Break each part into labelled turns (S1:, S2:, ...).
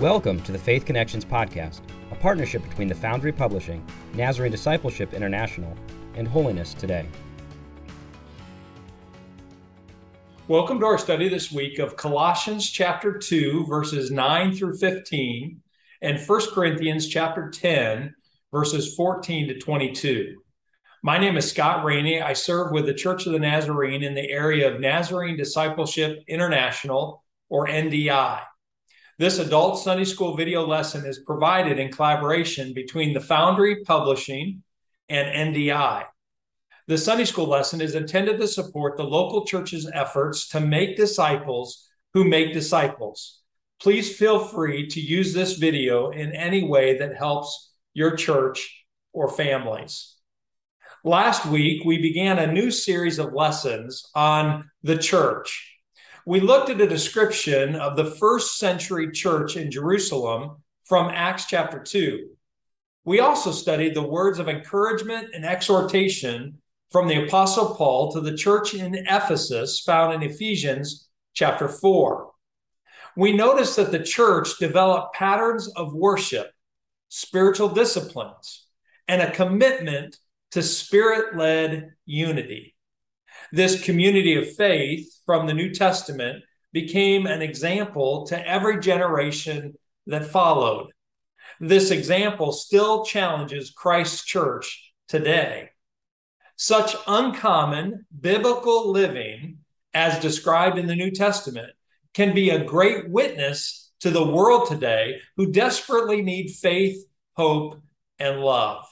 S1: Welcome to the Faith Connections Podcast, a partnership between the Foundry Publishing, Nazarene Discipleship International, and Holiness Today.
S2: Welcome to our study this week of Colossians chapter 2, verses 9 through 15, and 1 Corinthians chapter 10, verses 14 to 22. My name is Scott Rainey. I serve with the Church of the Nazarene in the area of Nazarene Discipleship International, or NDI. This adult Sunday school video lesson is provided in collaboration between the Foundry Publishing and NDI. The Sunday school lesson is intended to support the local church's efforts to make disciples who make disciples. Please feel free to use this video in any way that helps your church or families. Last week, we began a new series of lessons on the church. We looked at a description of the first century church in Jerusalem from Acts chapter 2. We also studied the words of encouragement and exhortation from the Apostle Paul to the church in Ephesus, found in Ephesians chapter 4. We noticed that the church developed patterns of worship, spiritual disciplines, and a commitment to spirit led unity. This community of faith from the New Testament became an example to every generation that followed. This example still challenges Christ's church today. Such uncommon biblical living, as described in the New Testament, can be a great witness to the world today who desperately need faith, hope, and love.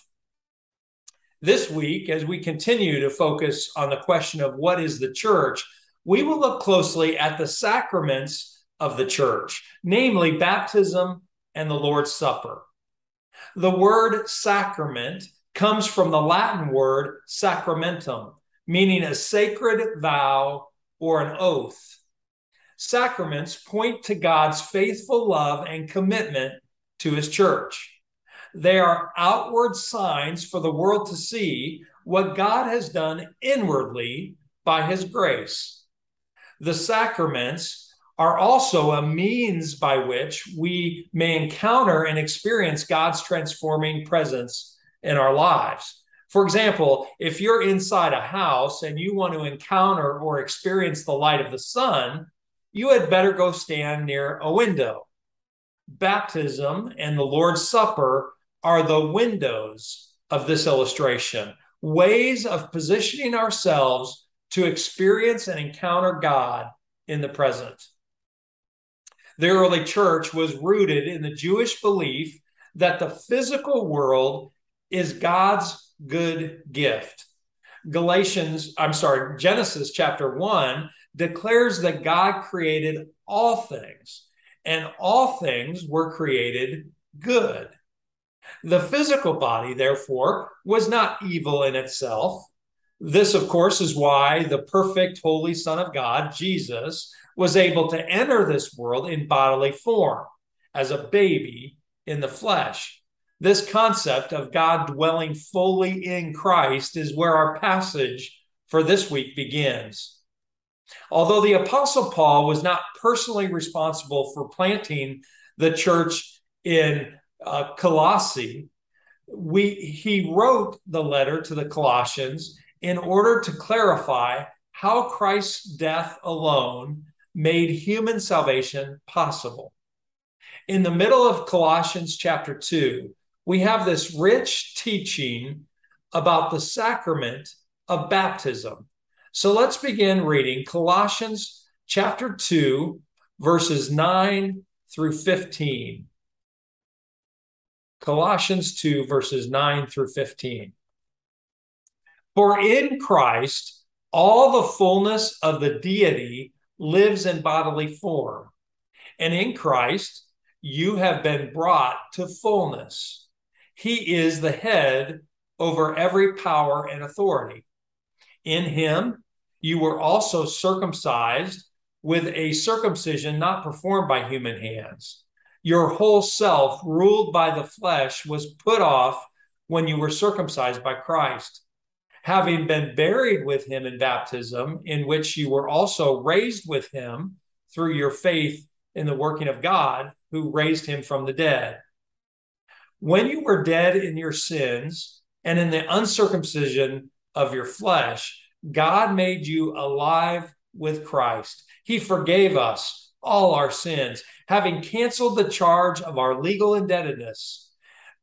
S2: This week, as we continue to focus on the question of what is the church, we will look closely at the sacraments of the church, namely baptism and the Lord's Supper. The word sacrament comes from the Latin word sacramentum, meaning a sacred vow or an oath. Sacraments point to God's faithful love and commitment to his church. They are outward signs for the world to see what God has done inwardly by his grace. The sacraments are also a means by which we may encounter and experience God's transforming presence in our lives. For example, if you're inside a house and you want to encounter or experience the light of the sun, you had better go stand near a window. Baptism and the Lord's Supper are the windows of this illustration, ways of positioning ourselves to experience and encounter God in the present. The early church was rooted in the Jewish belief that the physical world is God's good gift. Galatians, I'm sorry, Genesis chapter 1 declares that God created all things, and all things were created good. The physical body, therefore, was not evil in itself. This, of course, is why the perfect, holy Son of God, Jesus, was able to enter this world in bodily form as a baby in the flesh. This concept of God dwelling fully in Christ is where our passage for this week begins. Although the Apostle Paul was not personally responsible for planting the church in uh, Colossae, we, he wrote the letter to the Colossians in order to clarify how Christ's death alone made human salvation possible. In the middle of Colossians chapter 2, we have this rich teaching about the sacrament of baptism. So let's begin reading Colossians chapter 2, verses 9 through 15. Colossians 2, verses 9 through 15. For in Christ, all the fullness of the deity lives in bodily form. And in Christ, you have been brought to fullness. He is the head over every power and authority. In him, you were also circumcised with a circumcision not performed by human hands. Your whole self, ruled by the flesh, was put off when you were circumcised by Christ. Having been buried with him in baptism, in which you were also raised with him through your faith in the working of God who raised him from the dead. When you were dead in your sins and in the uncircumcision of your flesh, God made you alive with Christ. He forgave us all our sins, having canceled the charge of our legal indebtedness,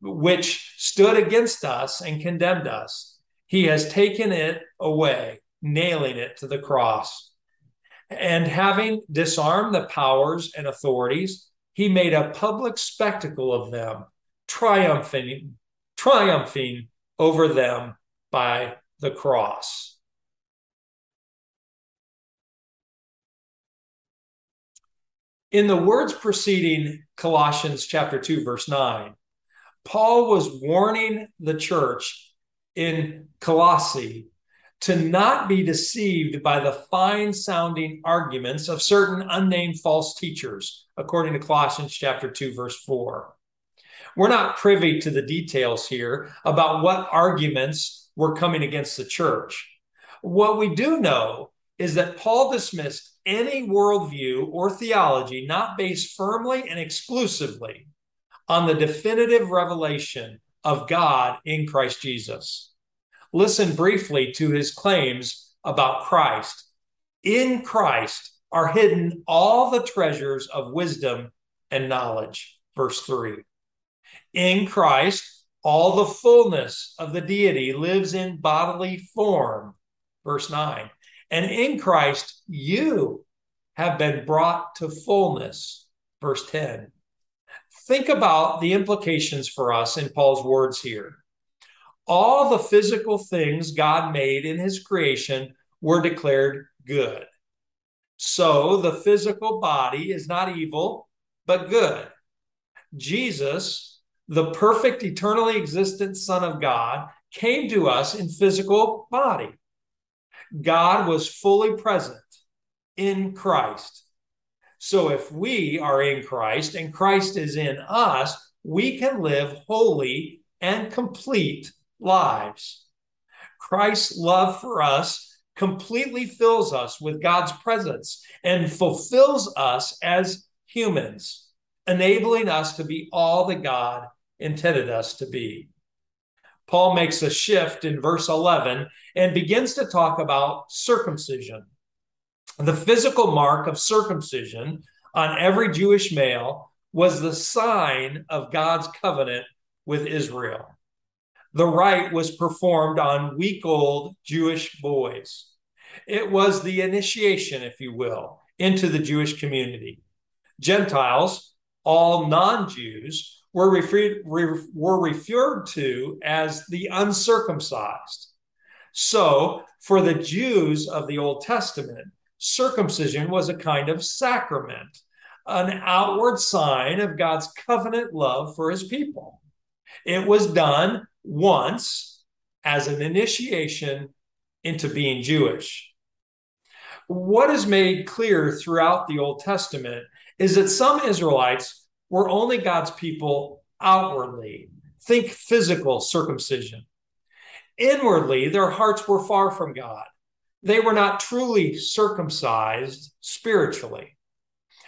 S2: which stood against us and condemned us. He has taken it away, nailing it to the cross. And having disarmed the powers and authorities, he made a public spectacle of them, triumphing, triumphing over them by the cross. In the words preceding Colossians chapter 2 verse 9, Paul was warning the church in Colossae to not be deceived by the fine sounding arguments of certain unnamed false teachers, according to Colossians chapter 2, verse 4. We're not privy to the details here about what arguments were coming against the church. What we do know is that Paul dismissed any worldview or theology not based firmly and exclusively on the definitive revelation of God in Christ Jesus listen briefly to his claims about Christ. In Christ are hidden all the treasures of wisdom and knowledge. Verse 3. In Christ, all the fullness of the deity lives in bodily form. Verse 9. And in Christ, you have been brought to fullness. Verse 10. Think about the implications for us in Paul's words here all the physical things God made in his creation were declared good. So the physical body is not evil, but good. Jesus, the perfect, eternally existent Son of God, came to us in physical body. God was fully present in Christ. So if we are in Christ and Christ is in us, we can live holy and complete lives. Christ's love for us completely fills us with God's presence and fulfills us as humans, enabling us to be all that God intended us to be. Paul makes a shift in verse 11 and begins to talk about circumcision. The physical mark of circumcision on every Jewish male was the sign of God's covenant with Israel the rite was performed on week old Jewish boys. It was the initiation, if you will, into the Jewish community. Gentiles, all non Jews, were, were referred to as the uncircumcised. So, for the Jews of the Old Testament, circumcision was a kind of sacrament, an outward sign of God's covenant love for his people. It was done once as an initiation into being Jewish. What is made clear throughout the Old Testament is that some Israelites were only God's people outwardly. Think physical circumcision. Inwardly, their hearts were far from God. They were not truly circumcised spiritually.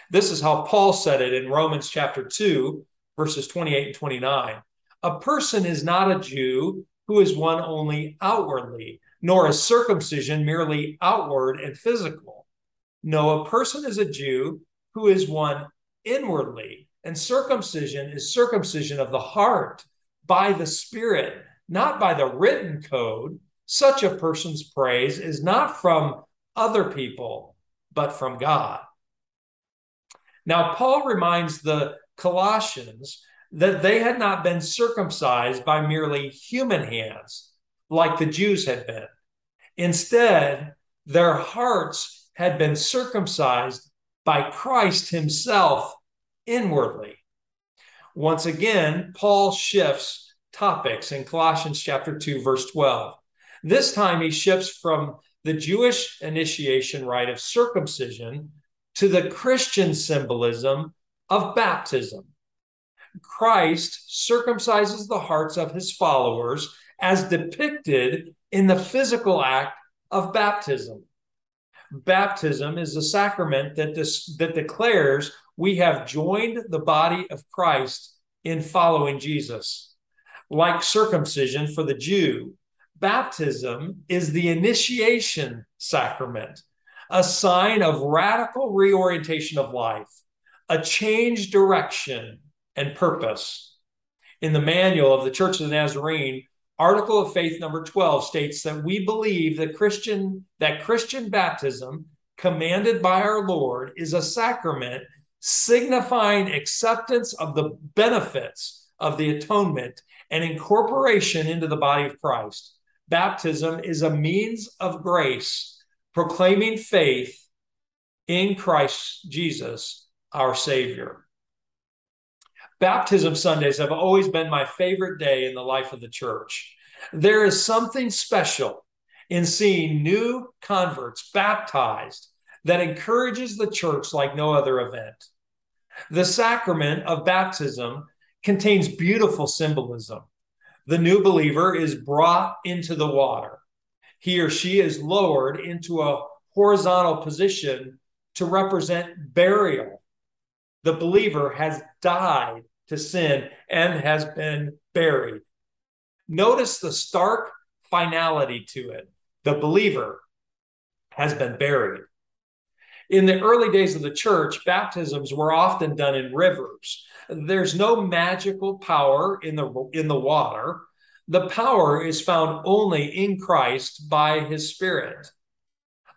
S2: This is how Paul said it in Romans chapter 2, verses 28 and 29. A person is not a Jew who is one only outwardly, nor is circumcision merely outward and physical. No, a person is a Jew who is one inwardly, and circumcision is circumcision of the heart by the Spirit, not by the written code. Such a person's praise is not from other people, but from God. Now, Paul reminds the Colossians that they had not been circumcised by merely human hands like the Jews had been. Instead, their hearts had been circumcised by Christ Himself inwardly. Once again, Paul shifts topics in Colossians chapter 2, verse 12. This time he shifts from the Jewish initiation rite of circumcision to the Christian symbolism of baptism. Christ circumcises the hearts of his followers as depicted in the physical act of baptism. Baptism is a sacrament that, that declares we have joined the body of Christ in following Jesus. Like circumcision for the Jew, baptism is the initiation sacrament, a sign of radical reorientation of life, a change direction and purpose. In the manual of the Church of the Nazarene, Article of Faith number 12 states that we believe that Christian that Christian baptism commanded by our Lord is a sacrament signifying acceptance of the benefits of the atonement and incorporation into the body of Christ. Baptism is a means of grace, proclaiming faith in Christ Jesus, our Savior. Baptism Sundays have always been my favorite day in the life of the church. There is something special in seeing new converts baptized that encourages the church like no other event. The sacrament of baptism contains beautiful symbolism. The new believer is brought into the water. He or she is lowered into a horizontal position to represent burial the believer has died to sin and has been buried. Notice the stark finality to it. The believer has been buried. In the early days of the church, baptisms were often done in rivers. There's no magical power in the in the water. The power is found only in Christ by his spirit.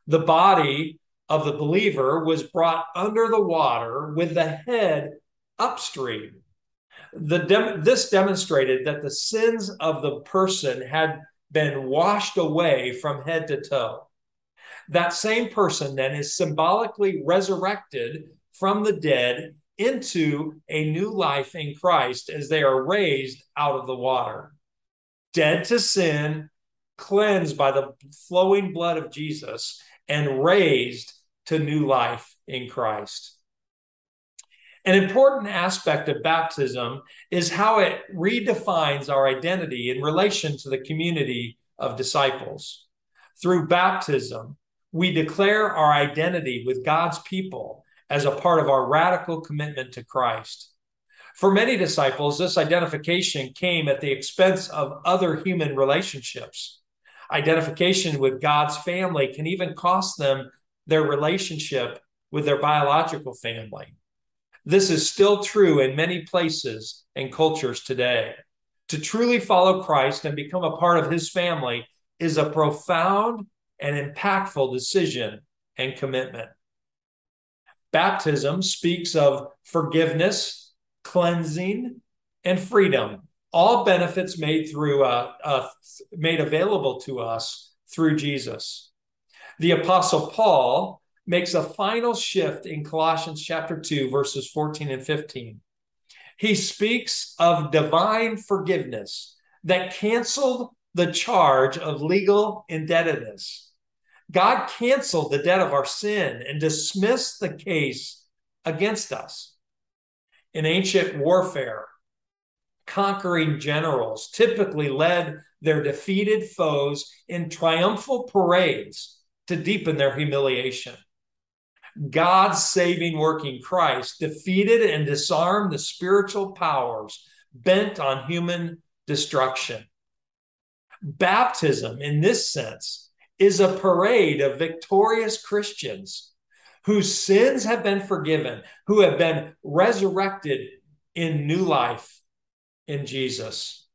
S2: The body of the believer was brought under the water with the head upstream. The dem- this demonstrated that the sins of the person had been washed away from head to toe. That same person then is symbolically resurrected from the dead into a new life in Christ as they are raised out of the water. Dead to sin, cleansed by the flowing blood of Jesus, and raised to new life in Christ. An important aspect of baptism is how it redefines our identity in relation to the community of disciples. Through baptism, we declare our identity with God's people as a part of our radical commitment to Christ. For many disciples, this identification came at the expense of other human relationships. Identification with God's family can even cost them their relationship with their biological family. This is still true in many places and cultures today. To truly follow Christ and become a part of his family is a profound and impactful decision and commitment. Baptism speaks of forgiveness, cleansing, and freedom, all benefits made through uh, uh, made available to us through Jesus the Apostle Paul makes a final shift in Colossians chapter 2, verses 14 and 15. He speaks of divine forgiveness that canceled the charge of legal indebtedness. God canceled the debt of our sin and dismissed the case against us. In ancient warfare, conquering generals typically led their defeated foes in triumphal parades to deepen their humiliation. God's saving work in Christ defeated and disarmed the spiritual powers bent on human destruction. Baptism, in this sense, is a parade of victorious Christians whose sins have been forgiven, who have been resurrected in new life in Jesus.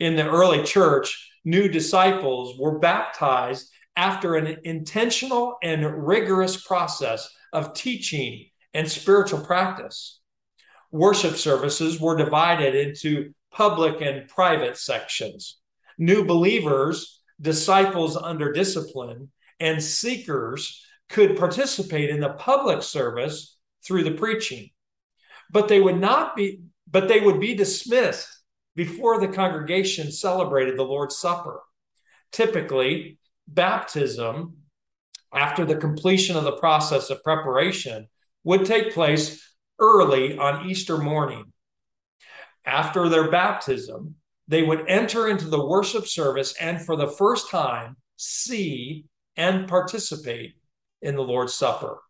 S2: In the early church, new disciples were baptized after an intentional and rigorous process of teaching and spiritual practice. Worship services were divided into public and private sections. New believers, disciples under discipline, and seekers could participate in the public service through the preaching. But they would not be but they would be dismissed before the congregation celebrated the Lord's Supper. Typically, baptism, after the completion of the process of preparation, would take place early on Easter morning. After their baptism, they would enter into the worship service and for the first time see and participate in the Lord's Supper.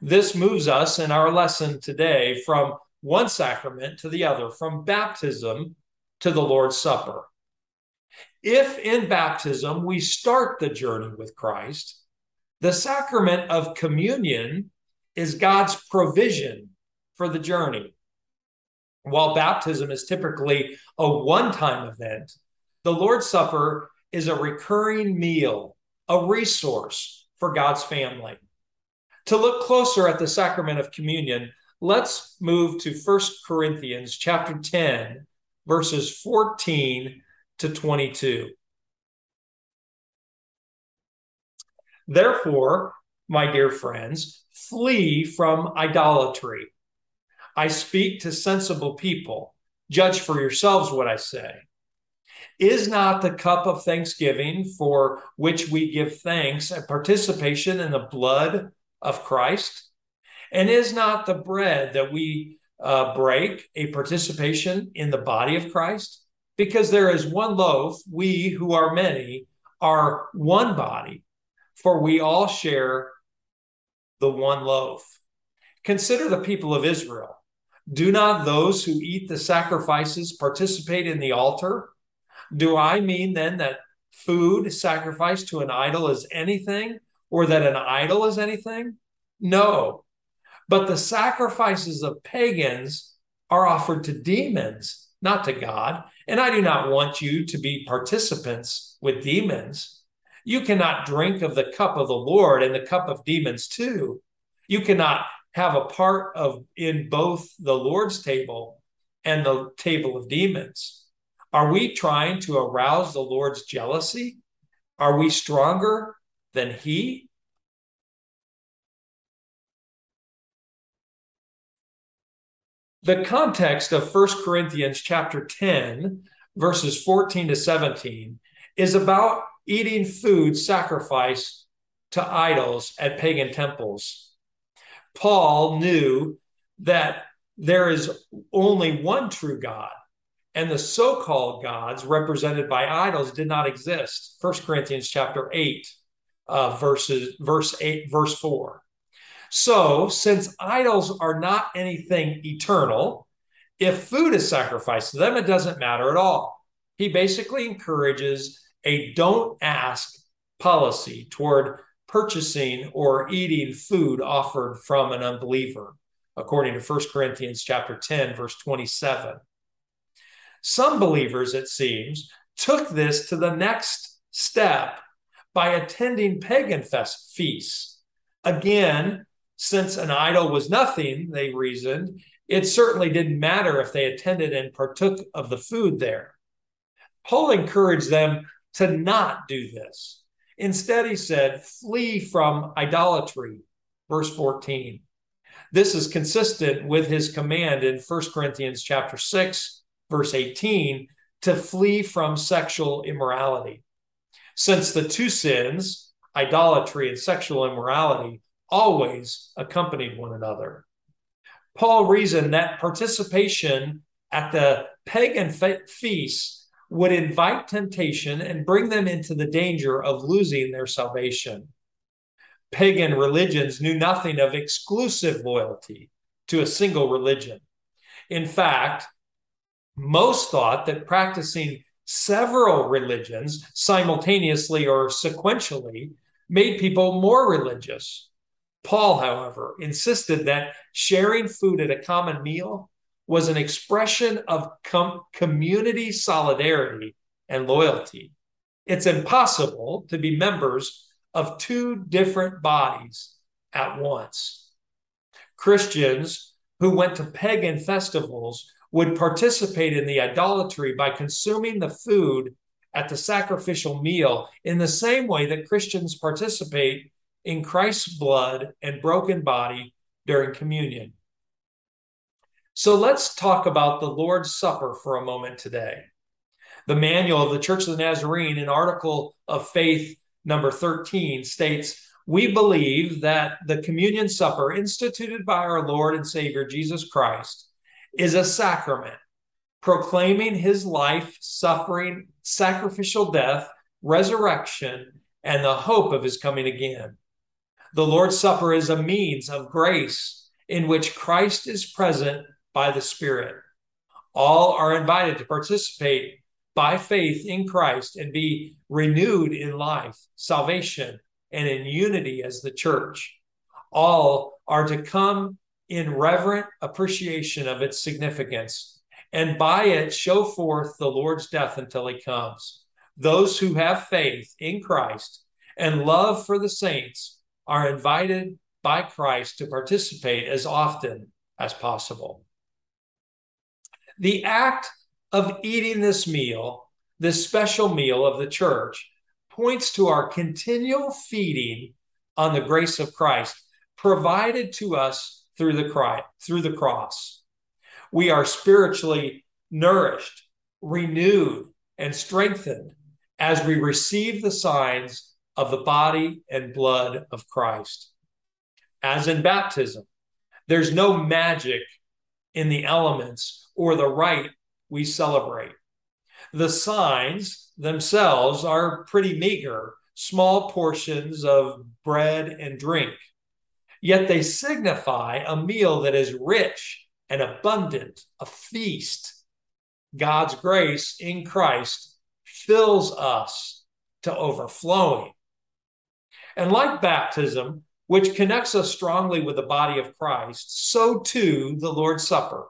S2: This moves us in our lesson today from one sacrament to the other, from baptism to the Lord's Supper. If in baptism we start the journey with Christ, the sacrament of communion is God's provision for the journey. While baptism is typically a one time event, the Lord's Supper is a recurring meal, a resource for God's family. To look closer at the sacrament of communion, let's move to 1 Corinthians chapter 10, verses 14 to 22. Therefore, my dear friends, flee from idolatry. I speak to sensible people. Judge for yourselves what I say. Is not the cup of thanksgiving for which we give thanks a participation in the blood of Christ? And is not the bread that we uh, break a participation in the body of Christ? Because there is one loaf, we who are many are one body, for we all share the one loaf. Consider the people of Israel. Do not those who eat the sacrifices participate in the altar? Do I mean then that food sacrificed to an idol is anything, or that an idol is anything? No. But the sacrifices of pagans are offered to demons, not to God. And I do not want you to be participants with demons. You cannot drink of the cup of the Lord and the cup of demons too. You cannot have a part of in both the Lord's table and the table of demons. Are we trying to arouse the Lord's jealousy? Are we stronger than he? The context of 1 Corinthians chapter 10 verses 14 to 17 is about eating food sacrificed to idols at pagan temples. Paul knew that there is only one true God, and the so-called gods represented by idols did not exist. 1 Corinthians chapter 8, uh, verses verse 8, verse 4. So, since idols are not anything eternal, if food is sacrificed to them, it doesn't matter at all. He basically encourages a don't ask policy toward purchasing or eating food offered from an unbeliever according to 1 Corinthians chapter 10 verse 27 some believers it seems took this to the next step by attending pagan fest feasts. Again since an idol was nothing they reasoned it certainly didn't matter if they attended and partook of the food there. Paul encouraged them to not do this. Instead, he said, flee from idolatry. Verse 14. This is consistent with his command in 1 Corinthians chapter 6, verse 18, to flee from sexual immorality. Since the two sins, idolatry and sexual immorality, always accompanied one another. Paul reasoned that participation at the pagan feasts would invite temptation and bring them into the danger of losing their salvation. Pagan religions knew nothing of exclusive loyalty to a single religion. In fact, most thought that practicing several religions simultaneously or sequentially made people more religious. Paul, however, insisted that sharing food at a common meal was an expression of com- community solidarity and loyalty. It's impossible to be members of two different bodies at once. Christians who went to pagan festivals would participate in the idolatry by consuming the food at the sacrificial meal in the same way that Christians participate in Christ's blood and broken body during communion. So let's talk about the Lord's Supper for a moment today. The manual of the Church of the Nazarene, in Article of Faith number 13, states We believe that the communion supper instituted by our Lord and Savior Jesus Christ is a sacrament proclaiming his life, suffering, sacrificial death, resurrection, and the hope of his coming again. The Lord's Supper is a means of grace in which Christ is present by the Spirit. All are invited to participate by faith in Christ and be renewed in life, salvation, and in unity as the church. All are to come in reverent appreciation of its significance and by it show forth the Lord's death until he comes. Those who have faith in Christ and love for the saints are invited by Christ to participate as often as possible. The act of eating this meal, this special meal of the church, points to our continual feeding on the grace of Christ provided to us through the, through the cross. We are spiritually nourished, renewed, and strengthened as we receive the signs of the body and blood of Christ. As in baptism, there's no magic in the elements or the rite we celebrate. The signs themselves are pretty meager, small portions of bread and drink. Yet they signify a meal that is rich and abundant, a feast. God's grace in Christ fills us to overflowing. And like baptism, which connects us strongly with the body of Christ, so too the Lord's Supper.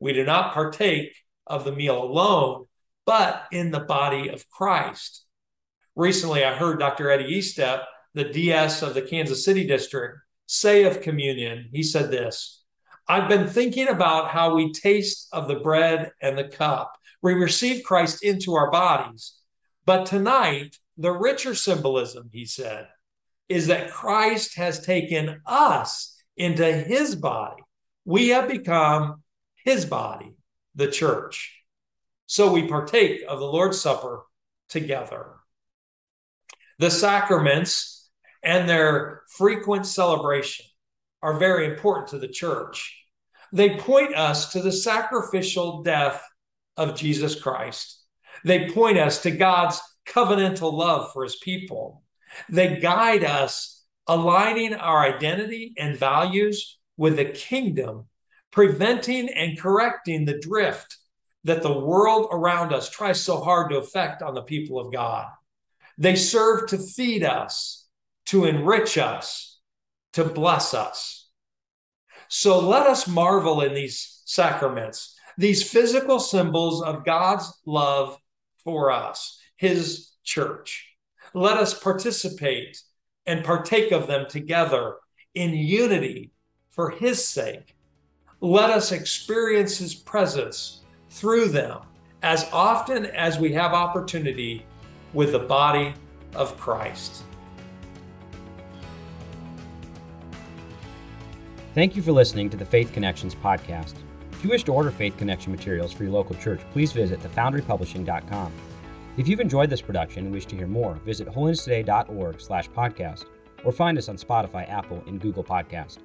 S2: We do not partake of the meal alone, but in the body of Christ. Recently, I heard Dr. Eddie Estep, the DS of the Kansas City district, say of communion, he said this I've been thinking about how we taste of the bread and the cup. We receive Christ into our bodies. But tonight, the richer symbolism, he said, is that Christ has taken us into his body. We have become his body, the church. So we partake of the Lord's Supper together. The sacraments and their frequent celebration are very important to the church. They point us to the sacrificial death of Jesus Christ. They point us to God's covenantal love for his people. They guide us, aligning our identity and values with the kingdom, preventing and correcting the drift that the world around us tries so hard to affect on the people of God. They serve to feed us, to enrich us, to bless us. So let us marvel in these sacraments, these physical symbols of God's love for us, his church. Let us participate and partake of them together in unity for his sake. Let us experience his presence through them as often as we have opportunity with the body of Christ.
S1: Thank you for listening to the Faith Connections podcast. If you wish to order Faith Connection materials for your local church, please visit thefoundrypublishing.com. If you've enjoyed this production and wish to hear more, visit holinesstoday.org slash podcast or find us on Spotify, Apple, and Google Podcast.